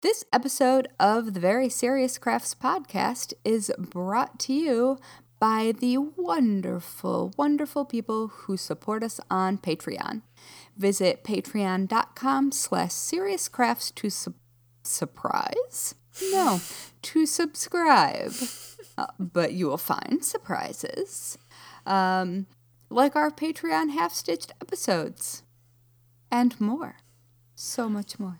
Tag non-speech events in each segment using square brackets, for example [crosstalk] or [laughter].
This episode of the Very Serious Crafts podcast is brought to you by the wonderful, wonderful people who support us on Patreon. Visit patreon.com slash seriouscrafts to su- surprise? No, to subscribe. Uh, but you will find surprises. Um, like our Patreon half stitched episodes. And more. So much more.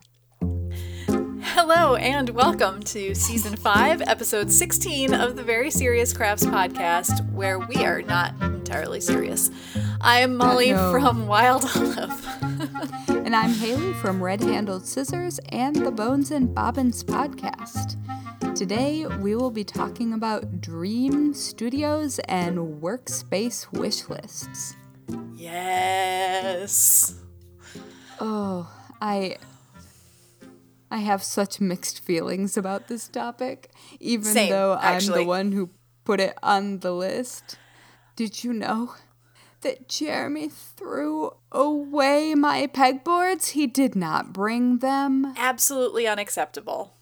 Hello and welcome to season 5, episode 16 of the Very Serious Crafts podcast, where we are not entirely serious. I am uh, Molly no. from Wild Olive. [laughs] And I'm Haley from Red Handled Scissors and the Bones and Bobbins podcast. Today we will be talking about dream studios and workspace wish lists. yes. Oh, I I have such mixed feelings about this topic, even Same, though I'm actually. the one who put it on the list. Did you know that Jeremy threw away my pegboards? He did not bring them. Absolutely unacceptable.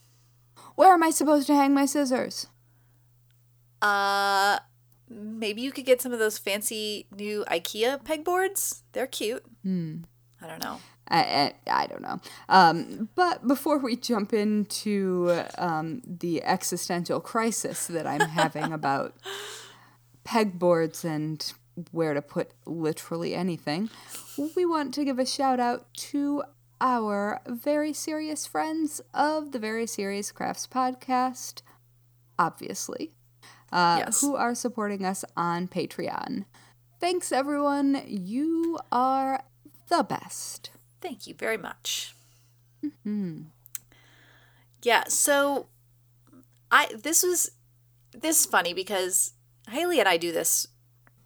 Where am I supposed to hang my scissors? Uh, maybe you could get some of those fancy new IKEA pegboards. They're cute. Hmm. I don't know. I, I, I don't know. Um, but before we jump into um, the existential crisis that I'm having [laughs] about pegboards and where to put literally anything, we want to give a shout out to our very serious friends of the Very Serious Crafts podcast, obviously, uh, Yes. who are supporting us on Patreon. Thanks, everyone. You are the best. Thank you very much. Mm-hmm. Yeah, so I this was this is funny because Haley and I do this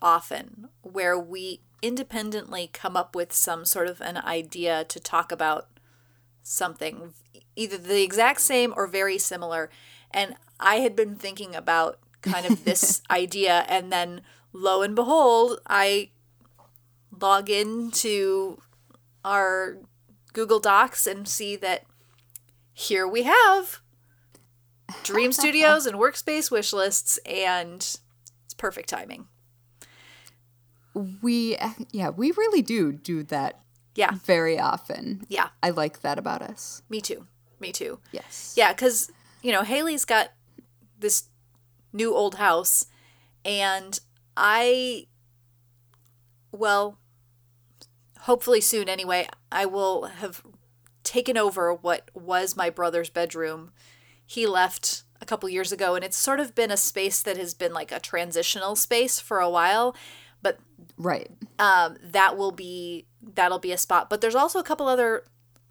often where we independently come up with some sort of an idea to talk about something either the exact same or very similar and I had been thinking about kind of this [laughs] idea and then lo and behold I log into our Google Docs and see that here we have dream studios and workspace wish lists and it's perfect timing. We, yeah, we really do do that Yeah. very often. Yeah. I like that about us. Me too. Me too. Yes. Yeah, cuz you know, Haley's got this new old house and I well, hopefully soon anyway, I will have taken over what was my brother's bedroom. He left a couple years ago and it's sort of been a space that has been like a transitional space for a while, but Right. um, that will be that'll be a spot. But there's also a couple other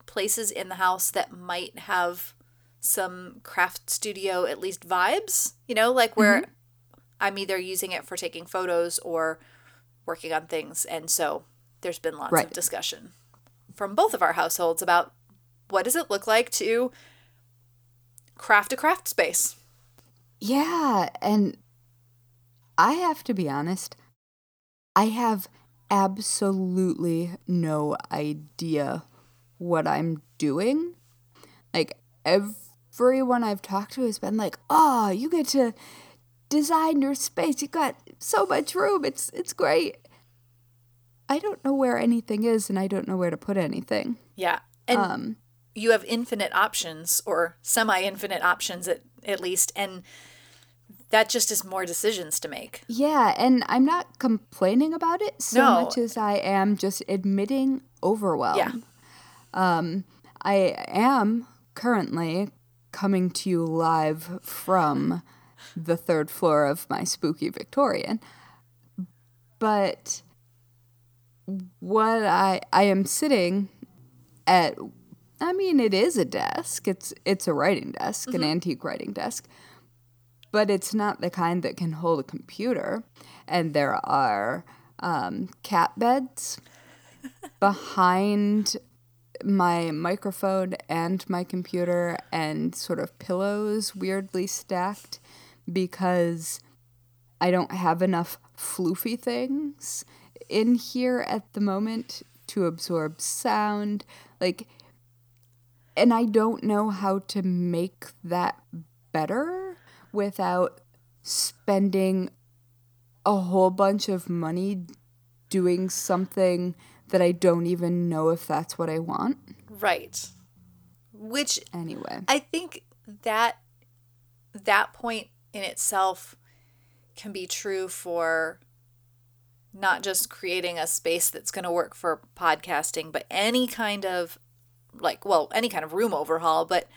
places in the house that might have some craft studio at least vibes. You know, like where I'm either using it for taking photos or working on things, and so there's been lots Right. of discussion from both of our households about what does it look like to craft a craft space. Yeah. And I have to be honest, I have absolutely no idea what I'm doing. Like, everyone I've talked to has been like, oh, you get to design your space. You got so much room. It's it's great. I don't know where anything is and I don't know where to put anything. Yeah, and Um you have infinite options or semi-infinite options at, at least and that just is more decisions to make Yeah, and I'm not complaining about it so No. much as I am just admitting overwhelm. Yeah. Um, I am currently coming to you live from the third floor of my spooky Victorian. But what I I am sitting at I mean it is a desk. It's it's a writing desk, an antique writing desk but it's not the kind that can hold a computer. And there are um, cat beds [laughs] behind my microphone and my computer, and sort of pillows weirdly stacked because I don't have enough floofy things in here at the moment to absorb sound. Like, and I don't know how to make that better without spending a whole bunch of money doing something that I don't even know if that's what I want. Right. Which Anyway, I think that that point in itself can be true for not just creating a space that's going to work for podcasting, but any kind of like, well, any kind of room overhaul. But,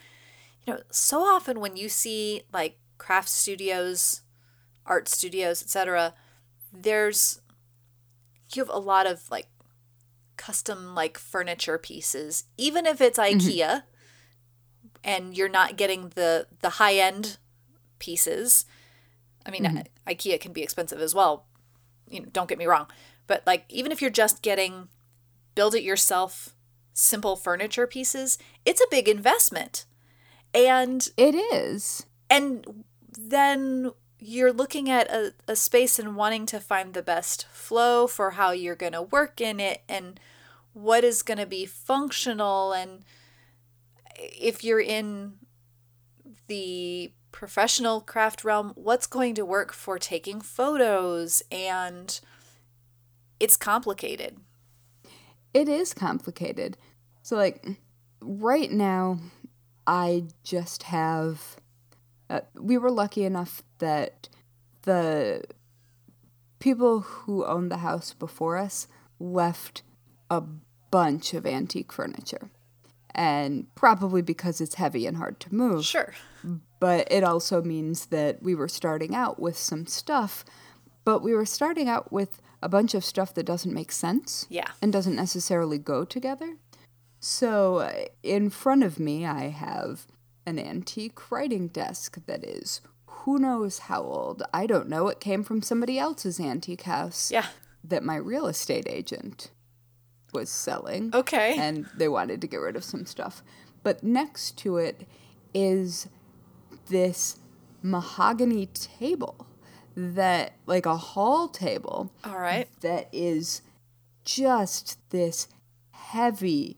you know, so often when you see like craft studios, art studios, etc., there's, you have a lot of like custom like furniture pieces, even if it's mm-hmm. IKEA and you're not getting the the high end pieces. I mean, mm-hmm. IKEA can be expensive as well. You know, don't get me wrong, but like even if you're just getting build it yourself simple furniture pieces, it's a big investment. And it is. and then you're looking at a, a space and wanting to find the best flow for how you're going to work in it and what is going to be functional and if you're in the professional craft realm what's going to work for taking photos and it's complicated It is complicated. So, like, right now, I just have. Uh, we were lucky enough that the people who owned the house before us left a bunch of antique furniture. And probably because it's heavy and hard to move. sure but it also means that we were starting out with some stuff, but we were starting out with a bunch of stuff that doesn't make sense yeah and doesn't necessarily go together. So, uh, in front of me, I have an antique writing desk that is who knows how old. I don't know. It came from somebody else's antique house yeah that my real estate agent was selling okay and they wanted to get rid of some stuff. But next to it is this mahogany table that, like a hall table, all right that is just this heavy,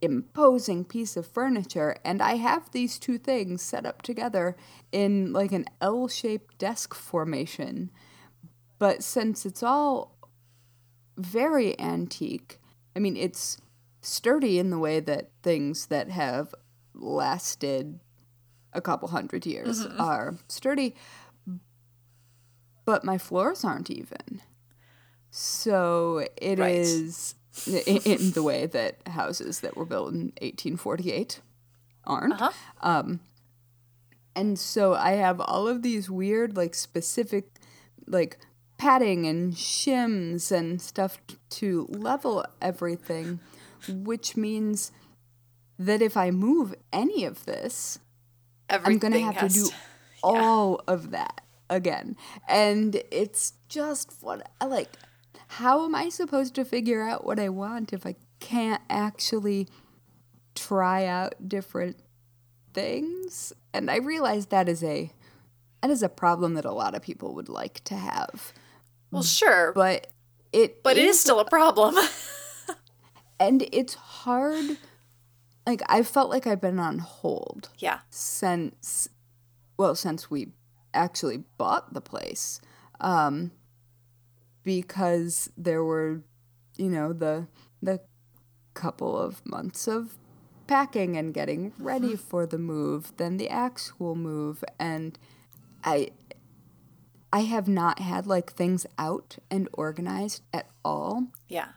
imposing piece of furniture. And I have these two things set up together in like an L shaped desk formation. But since it's all very antique, I mean, it's sturdy in the way that things that have lasted a couple hundred years are sturdy, but my floors aren't even. So it Right. is in the way that houses that were built in 1848 aren't. uh-huh And so I have all of these weird, like specific, like padding and shims and stuff to level everything, which means that if I move any of this, I'm going to have to do to- all of that again. And it's just what I like. How am I supposed to figure out what I want if I can't actually try out different things? And I realize that is a that is a problem that a lot of people would like to have. Well sure But it but it is still a problem. [laughs] And it's hard like I felt like I've been on hold yeah. since well since we actually bought the place um because there were you know the the couple of months of packing and getting ready for the move then the actual move and i i have not had like things out and organized at all yeah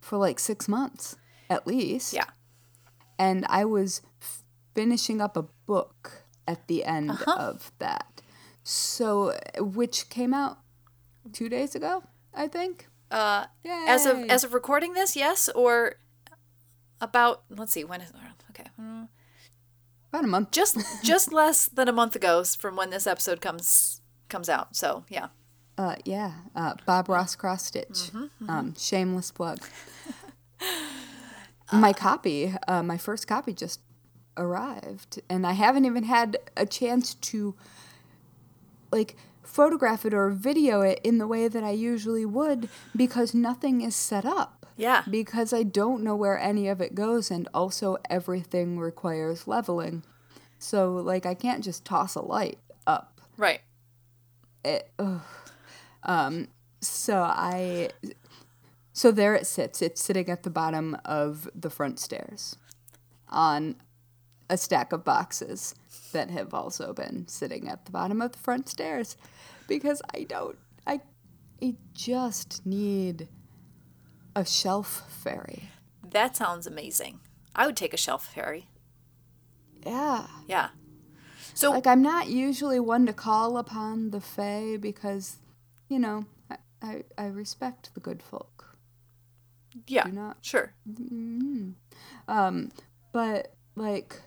for like 6 months at least yeah and I was finishing up a book at the end Uh-huh. of that. So, which came out two days ago, I think. uh as of as of recording this yes or about let's see when is okay about a month. just just [laughs] less than a month ago from when this episode comes comes out so yeah Uh, yeah, uh, Bob Ross cross stitch. Mm-hmm, Um, shameless plug. my copy, uh, my first copy, just arrived, and I haven't even had a chance to like photograph it or video it in the way that I usually would because nothing is set up. Yeah. because I don't know where any of it goes, and also everything requires leveling. So, like, I can't just toss a light up. Right. It. Um, so I, so there it sits. It's sitting at the bottom of the front stairs, on a stack of boxes that have also been sitting at the bottom of the front stairs, because I don't. I, I just need a shelf fairy. That sounds amazing. I would take a shelf fairy. Yeah. Yeah. So Like I'm not usually one to call upon the fae because, you know, I, I, I respect the good folk. yeah, do not- sure. Mm-hmm. Um, but like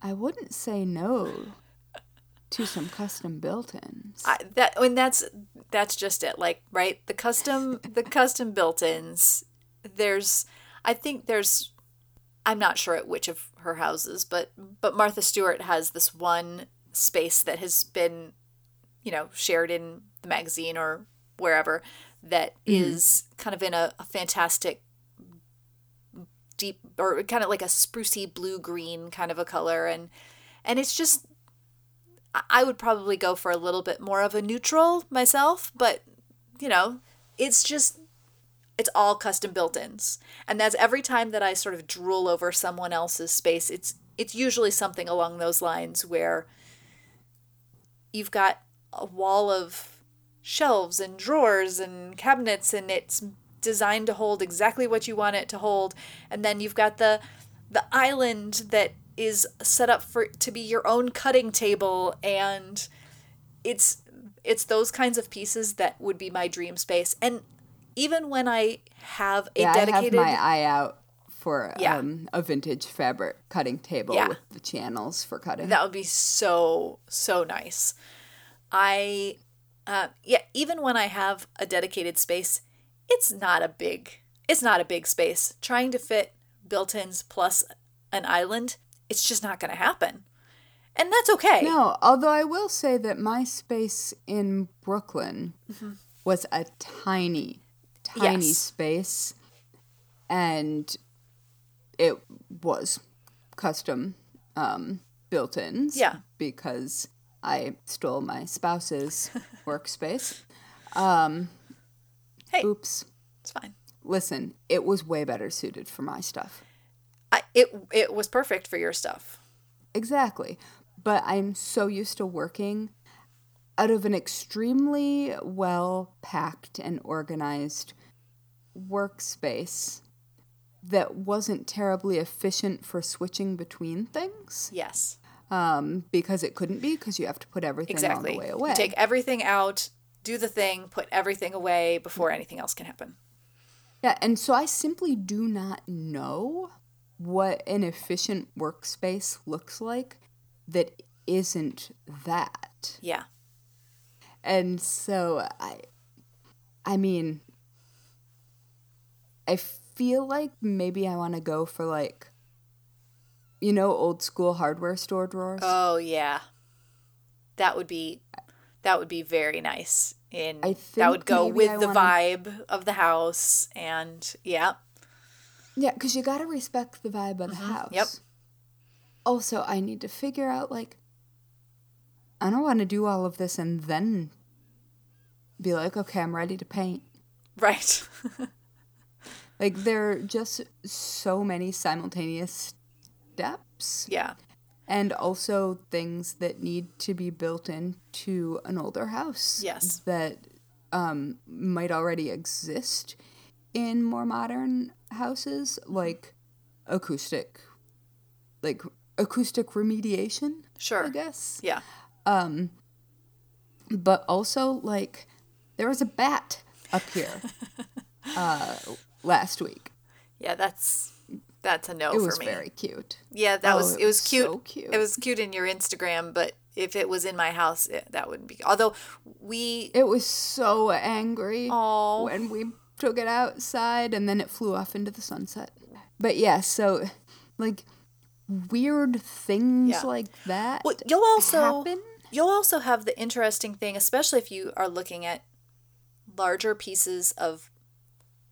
I wouldn't say no to some custom built-ins. I, that and that's that's just it. Like right, the custom the custom built-ins. There's, I think there's, I'm not sure at which of her houses, but but Martha Stewart has this one space that has been, you know, shared in the magazine or wherever that mm-hmm. is kind of in a, a fantastic deep or kind of like a sprucey blue green kind of a color. And and it's just I would probably go for a little bit more of a neutral myself, but you know, it's just it's all custom built-ins. And that's every time that I sort of drool over someone else's space, it's it's usually something along those lines where you've got a wall of shelves and drawers and cabinets and it's designed to hold exactly what you want it to hold and then you've got the the island that is set up for to be your own cutting table and it's it's those kinds of pieces that would be my dream space and even when i have a yeah, dedicated I have my eye out for Yeah. um, a vintage fabric cutting table Yeah. with the channels for cutting. That would be so so nice. I uh yeah, even when I have a dedicated space, it's not a big it's not a big space. Trying to fit built-ins plus an island, it's just not going to happen. And that's okay. No, although I will say that my space in Brooklyn was a tiny, tiny Yes. space, and it was custom um, built-ins. Yeah. because I stole my spouse's [laughs] workspace. Hey, Oops. it's fine. Listen, it was way better suited for my stuff. I, it it was perfect for your stuff. Exactly. But I'm so used to working out of an extremely well packed and organized workspace that wasn't terribly efficient for switching between things Yes. um, because it couldn't be because you have to put everything Exactly. all the way away. You take everything out, do the thing, put everything away before anything else can happen. Yeah, and so I simply do not know what an efficient workspace looks like that isn't that. Yeah. And so I I mean I feel like maybe I want to go for like you know old school hardware store drawers. Oh yeah. That would be that would be very nice. In that would go with I the wanna- vibe of the house and yeah. yeah, cuz you got to respect the vibe of the house. Mm-hmm. Yep. Also, I need to figure out like I don't want to do all of this and then be like, "Okay, I'm ready to paint." Right. [laughs] Like there are just so many simultaneous steps. yeah. and also things that need to be built into an older house Yes. that um, might already exist in more modern houses like acoustic like acoustic remediation Sure. i guess Yeah. but also like there was a bat up here [laughs] uh, last week Yeah, that's that's a no for me. it was me. very cute Yeah, that Oh, was it it was was cute. so cute. It was cute in your Instagram, but if it was in my house, it, that wouldn't be. Although we It was so angry Aw. when we took it outside and then it flew off into the sunset. But yeah, so like weird things Yeah. like that Well, you'll also happen. you'll also have the interesting thing, especially if you are looking at larger pieces of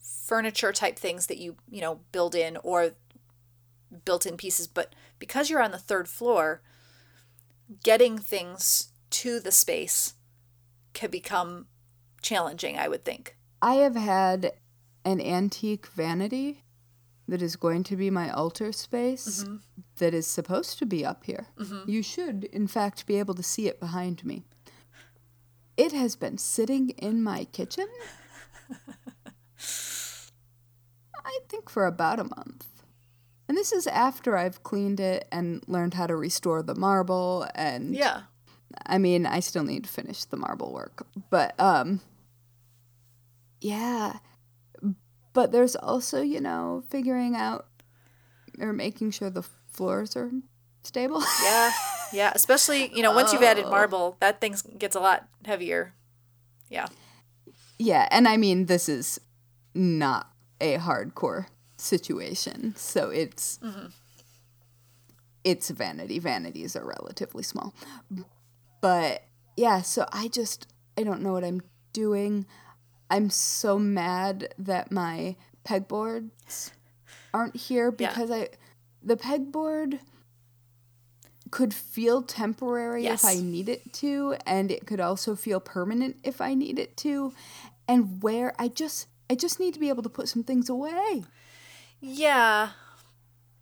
furniture type things that you, you know, build in or built in pieces, but because you're on the third floor, getting things to the space can become challenging, I would think. I have had an antique vanity that is going to be my altar space Mm-hmm. that is supposed to be up here. You should, in fact, be able to see it behind me. It has been sitting in my kitchen, [laughs] I think, for about a month. And this is after I've cleaned it and learned how to restore the marble and Yeah. I mean, I still need to finish the marble work, but um yeah. But there's also, you know, figuring out or making sure the floors are stable. [laughs] Yeah. Yeah. Especially, you know, once you've added Oh. marble, that thing gets a lot heavier. Yeah. yeah, and I mean, this is not a hardcore situation. So it's it's vanity. Vanities are relatively small. But yeah, so I just I don't know what I'm doing. I'm so mad that my pegboards aren't here Yeah. because I the pegboard could feel temporary Yes. if I need it to and it could also feel permanent if I need it to and where I just I just need to be able to put some things away. Yeah.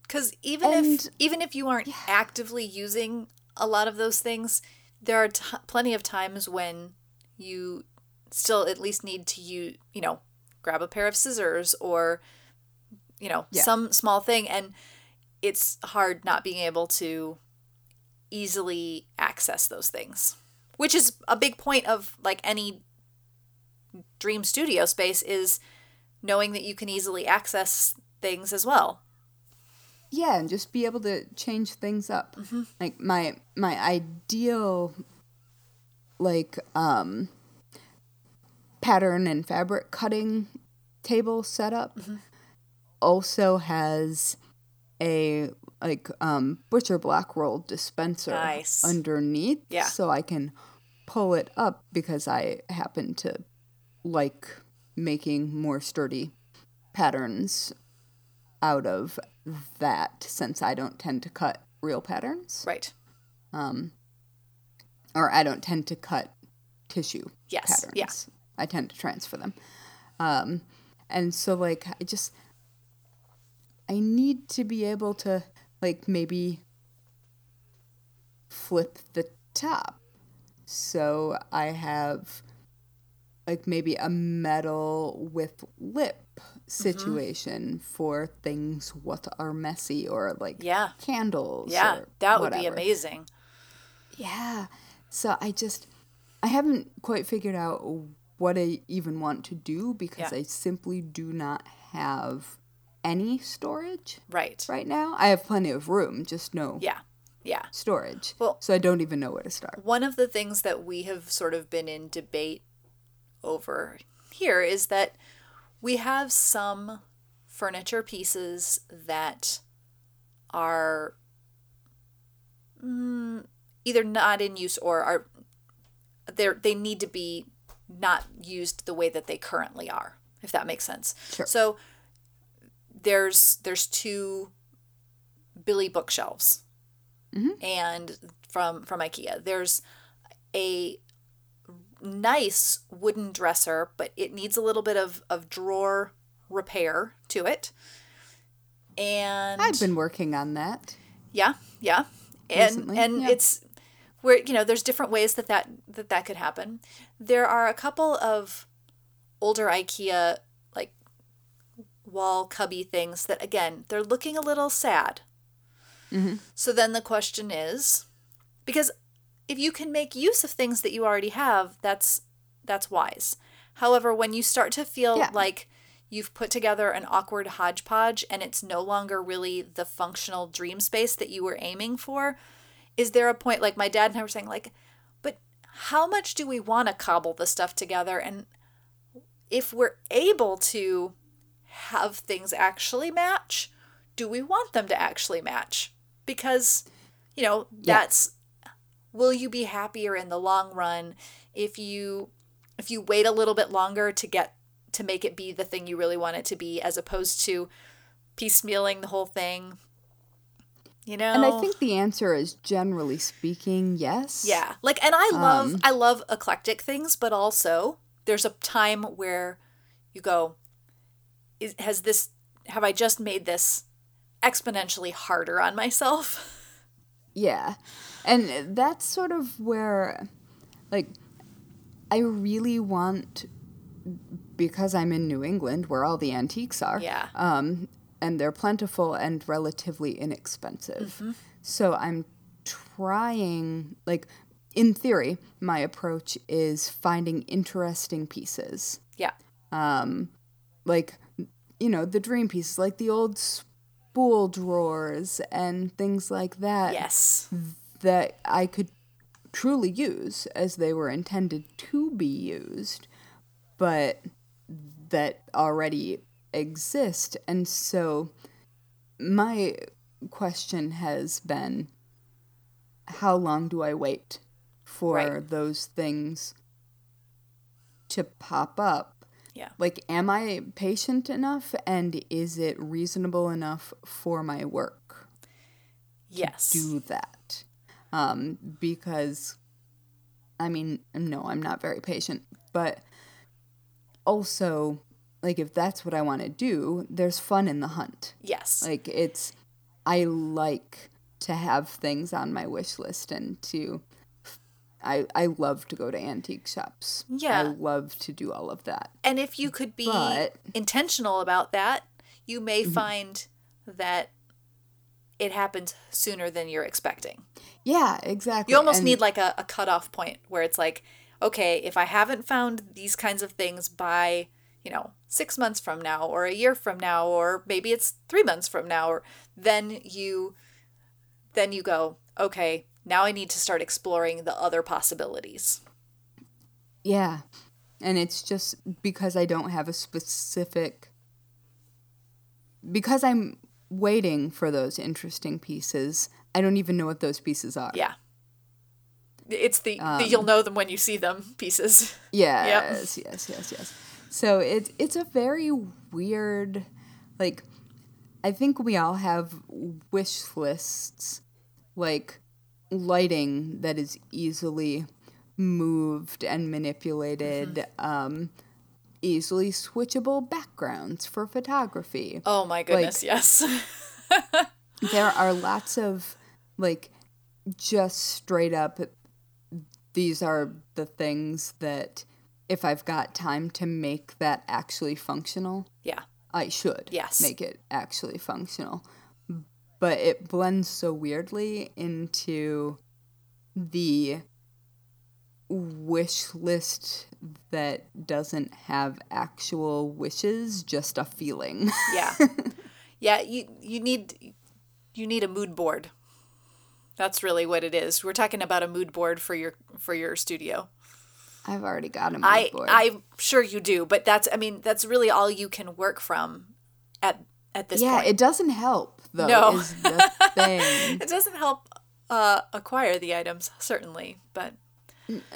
Cuz even if even if you aren't actively using a lot of those things, there are t- plenty of times when you still at least need to you, you know, grab a pair of scissors or you know, Yeah. some small thing and it's hard not being able to easily access those things. Which is a big point of like any dream studio space is knowing that you can easily access things as well. Yeah, and just be able to change things up. Like my my ideal like um pattern and fabric cutting table setup also has a like um butcher block roll dispenser Nice. underneath Yeah. so I can pull it up because I happen to like making more sturdy patterns out of that since I don't tend to cut real patterns Right. Um, or I don't tend to cut tissue Yes, patterns. yeah. I tend to transfer them. Um, and so like I just I need to be able to like maybe flip the top. So I have like maybe a metal with lip mm-hmm. situation for things what are messy or like Yeah. candles. Yeah. That would be amazing. Yeah. So I just I haven't quite figured out what I even want to do because Yeah. I simply do not have any storage Right. right now. I have plenty of room, just no Yeah. Yeah. storage. Well- so I don't even know where to start. One of the things that we have sort of been in debate over here is that we have some furniture pieces that are mm, either not in use or are they they need to be not used the way that they currently are if that makes sense. Sure. so there's there's two billy bookshelves and from from ikea. There's a nice wooden dresser but it needs a little bit of of drawer repair to it and I've been working on that. yeah, yeah, and Recently, and yeah. it's where you know there's different ways that that that that could happen. There are a couple of older IKEA like wall cubby things that again they're looking a little sad. Mm-hmm. So then the question is, because if you can make use of things that you already have, that's that's wise. However, when you start to feel Yeah. like you've put together an awkward hodgepodge and it's no longer really the functional dream space that you were aiming for, is there a point like my dad and I were saying like, but how much do we want to cobble the stuff together and if we're able to have things actually match, do we want them to actually match? Because, you know, Yeah. that's will you be happier in the long run if you if you wait a little bit longer to get to make it be the thing you really want it to be as opposed to piecemealing the whole thing. You know? And I think the answer is generally speaking, yes. Yeah. Like and I love Um, I love eclectic things, but also there's a time where you go is, has this have I just made this exponentially harder on myself? [laughs] Yeah. And that's sort of where, like, I really want, because I'm in New England where all the antiques are. Yeah. Um, and they're plentiful and relatively inexpensive. So I'm trying, like, in theory, my approach is finding interesting pieces. Yeah. Like, you know, the dream pieces, like the old spool drawers and things like that. Yes. That I could truly use as they were intended to be used, but that already exist. And so my question has been how long do I wait for Right. those things to pop up? Yeah. Like, am I patient enough and is it reasonable enough for my work? Yes. do that um, because I mean, no, I'm not very patient, but also, like, if that's what I want to do, there's fun in the hunt. Yes. Like, it's, I like to have things on my wish list and to, I, I love to go to antique shops. Yeah. I love to do all of that. And if you could be But- intentional about that, you may find that it happens sooner than you're expecting. Yeah, exactly. You almost And- need like a, a cutoff point where it's like, okay, if I haven't found these kinds of things by, you know, six months from now or a year from now, or maybe it's three months from now, or then you then you go, okay, now I need to start exploring the other possibilities. Yeah. And it's just because I don't have a specific because I'm waiting for those interesting pieces, I don't even know what those pieces are. Yeah. It's the, the you'll know them when you see them pieces. [laughs] Yes, yes, yes, yes. So it's it's a very weird like I think we all have wish lists like lighting that is easily moved and manipulated um easily switchable backgrounds for photography. Oh my goodness, yes. [laughs] there are lots of like just straight up these are the things that if I've got time to make that actually functional, yeah. I should Yes. make it actually functional. But it blends so weirdly into the wish list that doesn't have actual wishes, just a feeling. [laughs] Yeah. yeah, you you need you need a mood board. That's really what it is. We're talking about a mood board for your for your studio. I've already got a mood I board. I'm sure you do, but that's I mean, that's really all you can work from at at this yeah, point. it doesn't help though. No. is the [laughs] thing. It doesn't help uh, acquire the items, certainly, but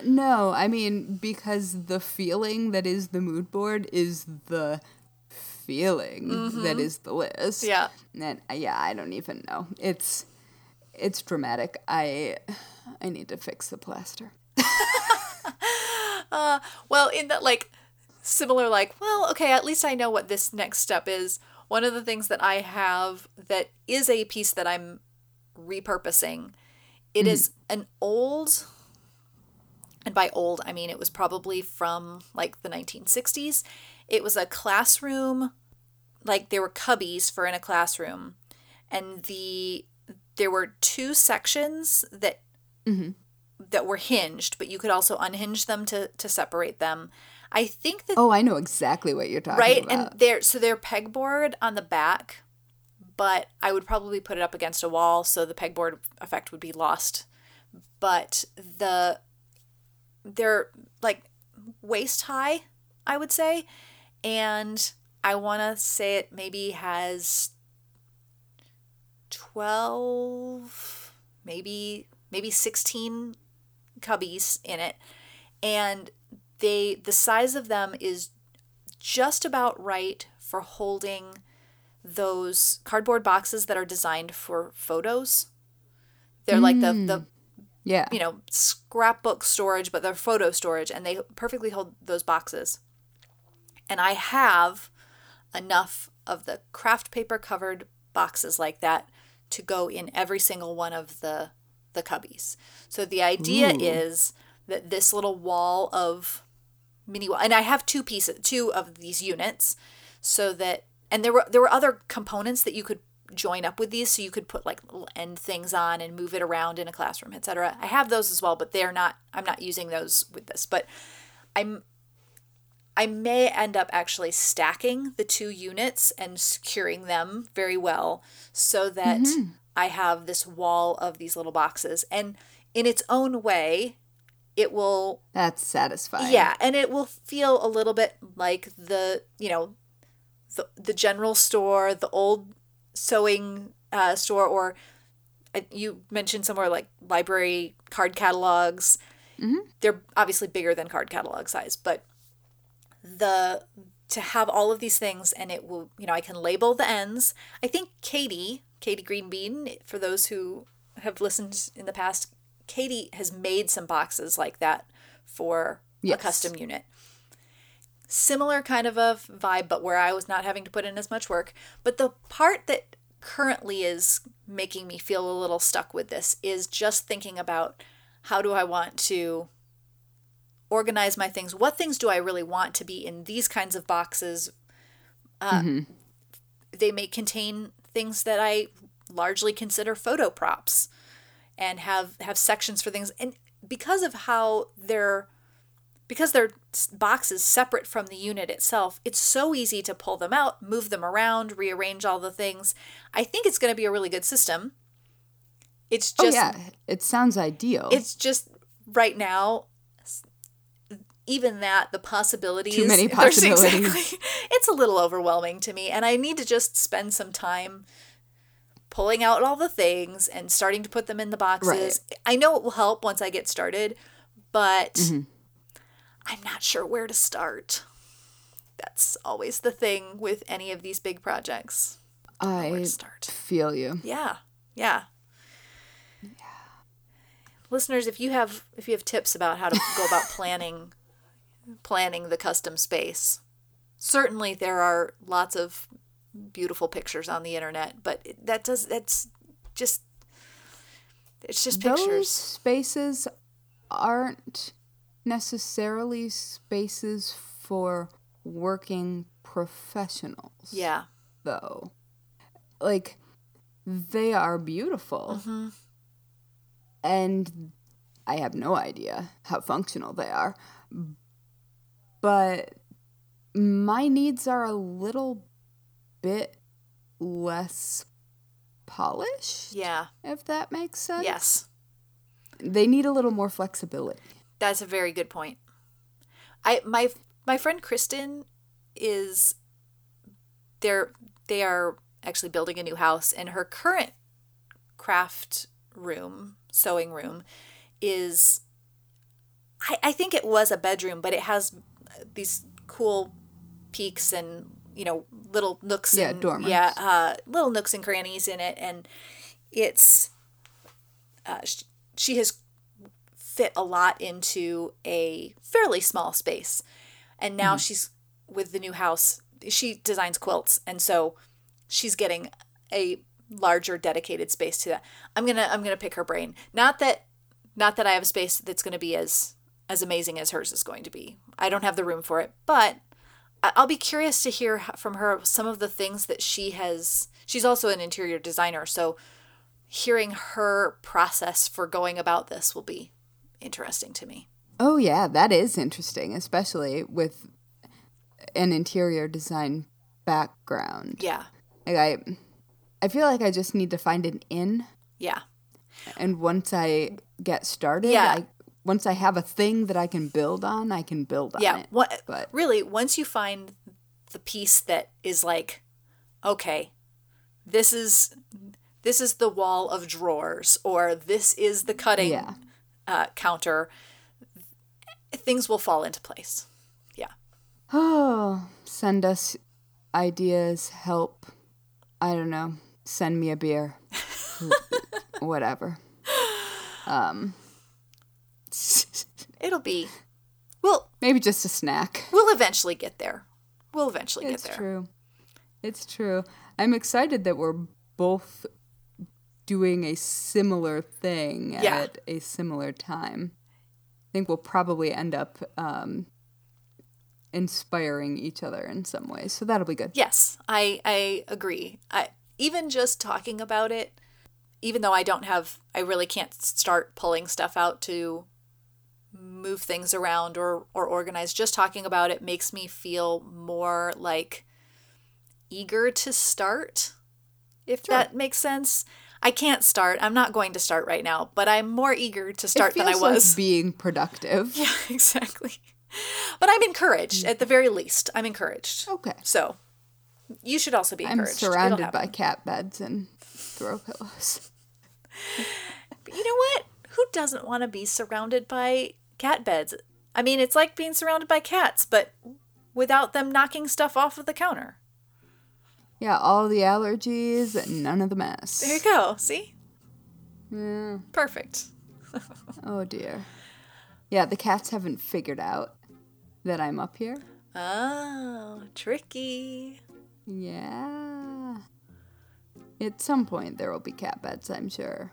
No, I mean because the feeling that is the mood board is the feeling that is the list. Mm-hmm. yeah. And uh, yeah, I don't even know. It's it's dramatic. I I need to fix the plaster. [laughs] Well, in that like similar like, well, okay, at least I know what this next step is. One of the things that I have that is a piece that I'm repurposing. It is an old and by old I mean it was probably from like the 1960s. It was a classroom like there were cubbies for in a classroom and the there were two sections that mm-hmm. that were hinged, but you could also unhinge them to to separate them. I think that Oh, I know exactly what you're talking right about. Right, and they're so they're pegboard on the back, but I would probably put it up against a wall so the pegboard effect would be lost. But the they're like waist high, I would say, and I want to say it maybe has 12 maybe maybe 16 cubbies in it and they the size of them is just about right for holding those cardboard boxes that are designed for photos. They're like the the mm. Yeah. you know scrapbook storage, but they're photo storage, and they perfectly hold those boxes. And I have enough of the craft paper covered boxes like that to go in every single one of the the cubbies. So the idea Ooh. is that this little wall of mini wall, and I have two pieces, two of these units, so that and there were there were other components that you could join up with these, so you could put like little end things on and move it around in a classroom, etc. I have those as well, but they're not. I'm not using those with this, but I'm I may end up actually stacking the two units and securing them very well so that mm-hmm. I have this wall of these little boxes. And in its own way, it will, That's satisfying. yeah, and it will feel a little bit like the, you know, the, the general store, the old sewing uh, store, or uh, you mentioned somewhere like library card catalogs. They're obviously bigger than card catalog size, but the to have all of these things and it will you know i can label the ends i think katie katie greenbean for those who have listened in the past katie has made some boxes like that for Yes. a custom unit similar kind of a vibe but where i was not having to put in as much work but the part that currently is making me feel a little stuck with this is just thinking about how do i want to organize my things. What things do I really want to be in these kinds of boxes? Uh, They may contain things that I largely consider photo props, and have have sections for things. And because of how they're because they're boxes separate from the unit itself, it's so easy to pull them out, move them around, rearrange all the things. I think it's going to be a really good system. It's just. Oh just yeah. It sounds ideal. it's just right now even that the possibilities Too many [laughs] possibilities. exactly- it's a little overwhelming to me and i need to just spend some time pulling out all the things and starting to put them in the boxes i know it will help once i get started but Mm-hmm. I'm not sure where to start that's always the thing with any of these big projects I to start feel you. yeah. Yeah. Yeah. Listeners, if you have if you have tips about how to go about planning [laughs] planning the custom space, certainly there are lots of beautiful pictures on the internet, but that does that's just it's just Those pictures. spaces aren't necessarily spaces for working professionals. Yeah. though. Like, they are beautiful. Mm-hmm. And I have no idea how functional they are. But my needs are a little bit less polished, Yeah. if that makes sense. Yes. They need a little more flexibility. That's a very good point. I my my friend Kristen is they're they are actually building a new house and her current craft room, sewing room is I, I think it was a bedroom, but it has these cool peaks and you know little nooks Yeah, and dormers. yeah uh, little nooks and crannies in it and it's uh, sh- she has fit a lot into a fairly small space. And now mm-hmm. she's with the new house, she designs quilts and so she's getting a larger dedicated space to that. I'm going to I'm going to pick her brain. Not that not that I have a space that's going to be as as amazing as hers is going to be. I don't have the room for it, but I'll be curious to hear from her some of the things that she has. She's also an interior designer, so hearing her process for going about this will be interesting to me. Oh, yeah, that is interesting, especially with an interior design background. Yeah. Like I, I feel like I just need to find an in, Yeah. and once I get started, Yeah. I, once I have a thing that I can build on, I can build on Yeah. it. What but- really once you find the piece that is like okay, this is this is the wall of drawers or this is the cutting Yeah. Uh, counter things will fall into place. Yeah. Oh, send us ideas, help. I don't know. Send me a beer. [laughs] Whatever. Um, [laughs] It'll be. We'll maybe just a snack. we'll eventually get there. We'll eventually It's get there. It's true. It's true. I'm excited that we're both doing a similar thing Yeah. at a similar time. I think we'll probably end up um, inspiring each other in some ways. So that'll be good. Yes, I I agree. I even just talking about it, even though I don't have, I really can't start pulling stuff out to move things around or or organize. Just talking about it makes me feel more like eager to start. If that makes sense. I can't start. I'm not going to start right now, but I'm more eager to start than I was. Like being productive. [laughs] yeah, exactly. But I'm encouraged at the very least. I'm encouraged. Okay. So you should also be I'm encouraged. Surrounded by cat beds and throw pillows. But you know what? Who doesn't want to be surrounded by cat beds? I mean, it's like being surrounded by cats, but without them knocking stuff off of the counter. Yeah, all the allergies none of the mess. There you go. See? Yeah. Perfect. [laughs] Oh dear. Yeah, the cats haven't figured out that I'm up here. Oh, tricky. Yeah. At some point there will be cat beds, I'm sure.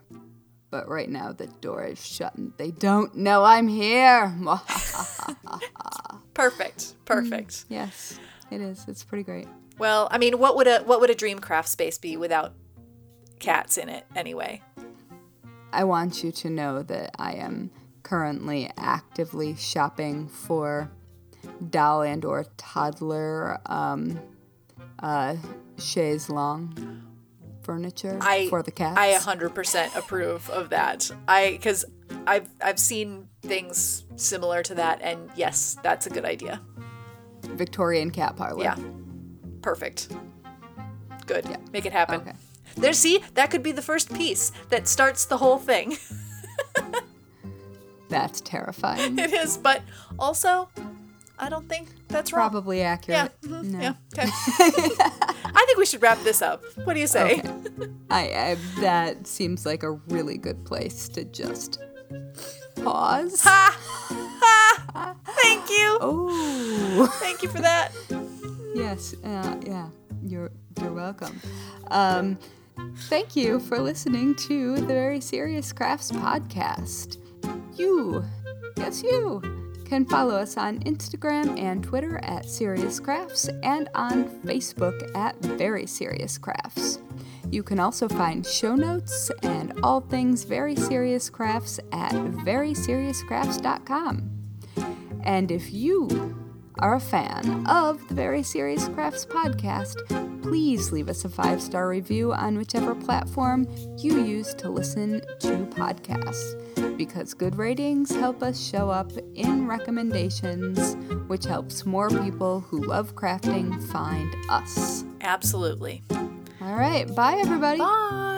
But right now the door is shut and they don't know I'm here. [laughs] Perfect. Perfect. Mm, yes, it is. It's pretty great. Well, I mean, what would a what would a dream craft space be without cats in it anyway? I want you to know that I am currently actively shopping for doll and or toddler um, uh, chaise longue furniture I for the cats. I 100% approve of that. I cuz I've I've seen things similar to that and yes, that's a good idea. Victorian cat parlor. Yeah. Perfect. Good. Make it happen. Okay. There see, that could be the first piece that starts the whole thing. [laughs] That's terrifying. it is, but also I don't think that's wrong. Probably Yeah. accurate. mhm, No. Yeah. Okay. [laughs] I think we should wrap this up. What do you say? Okay. I, I that seems like a really good place to just pause. Ha! Ha! [laughs] Thank you. Oh. Thank you for that. Yes, uh, yeah, you're you're welcome. Um, thank you for listening to the Very Serious Crafts podcast. You, yes, you, can follow us on Instagram and Twitter at Serious Crafts and on Facebook at Very Serious Crafts. You can also find show notes and all things Very Serious Crafts at veryseriouscrafts.com. And if you are a fan of the Very Serious Crafts podcast, please leave us a five star review on whichever platform you use to listen to podcasts. Because good ratings help us show up in recommendations, which helps more people who love crafting find us. Absolutely. All right, bye everybody. Bye.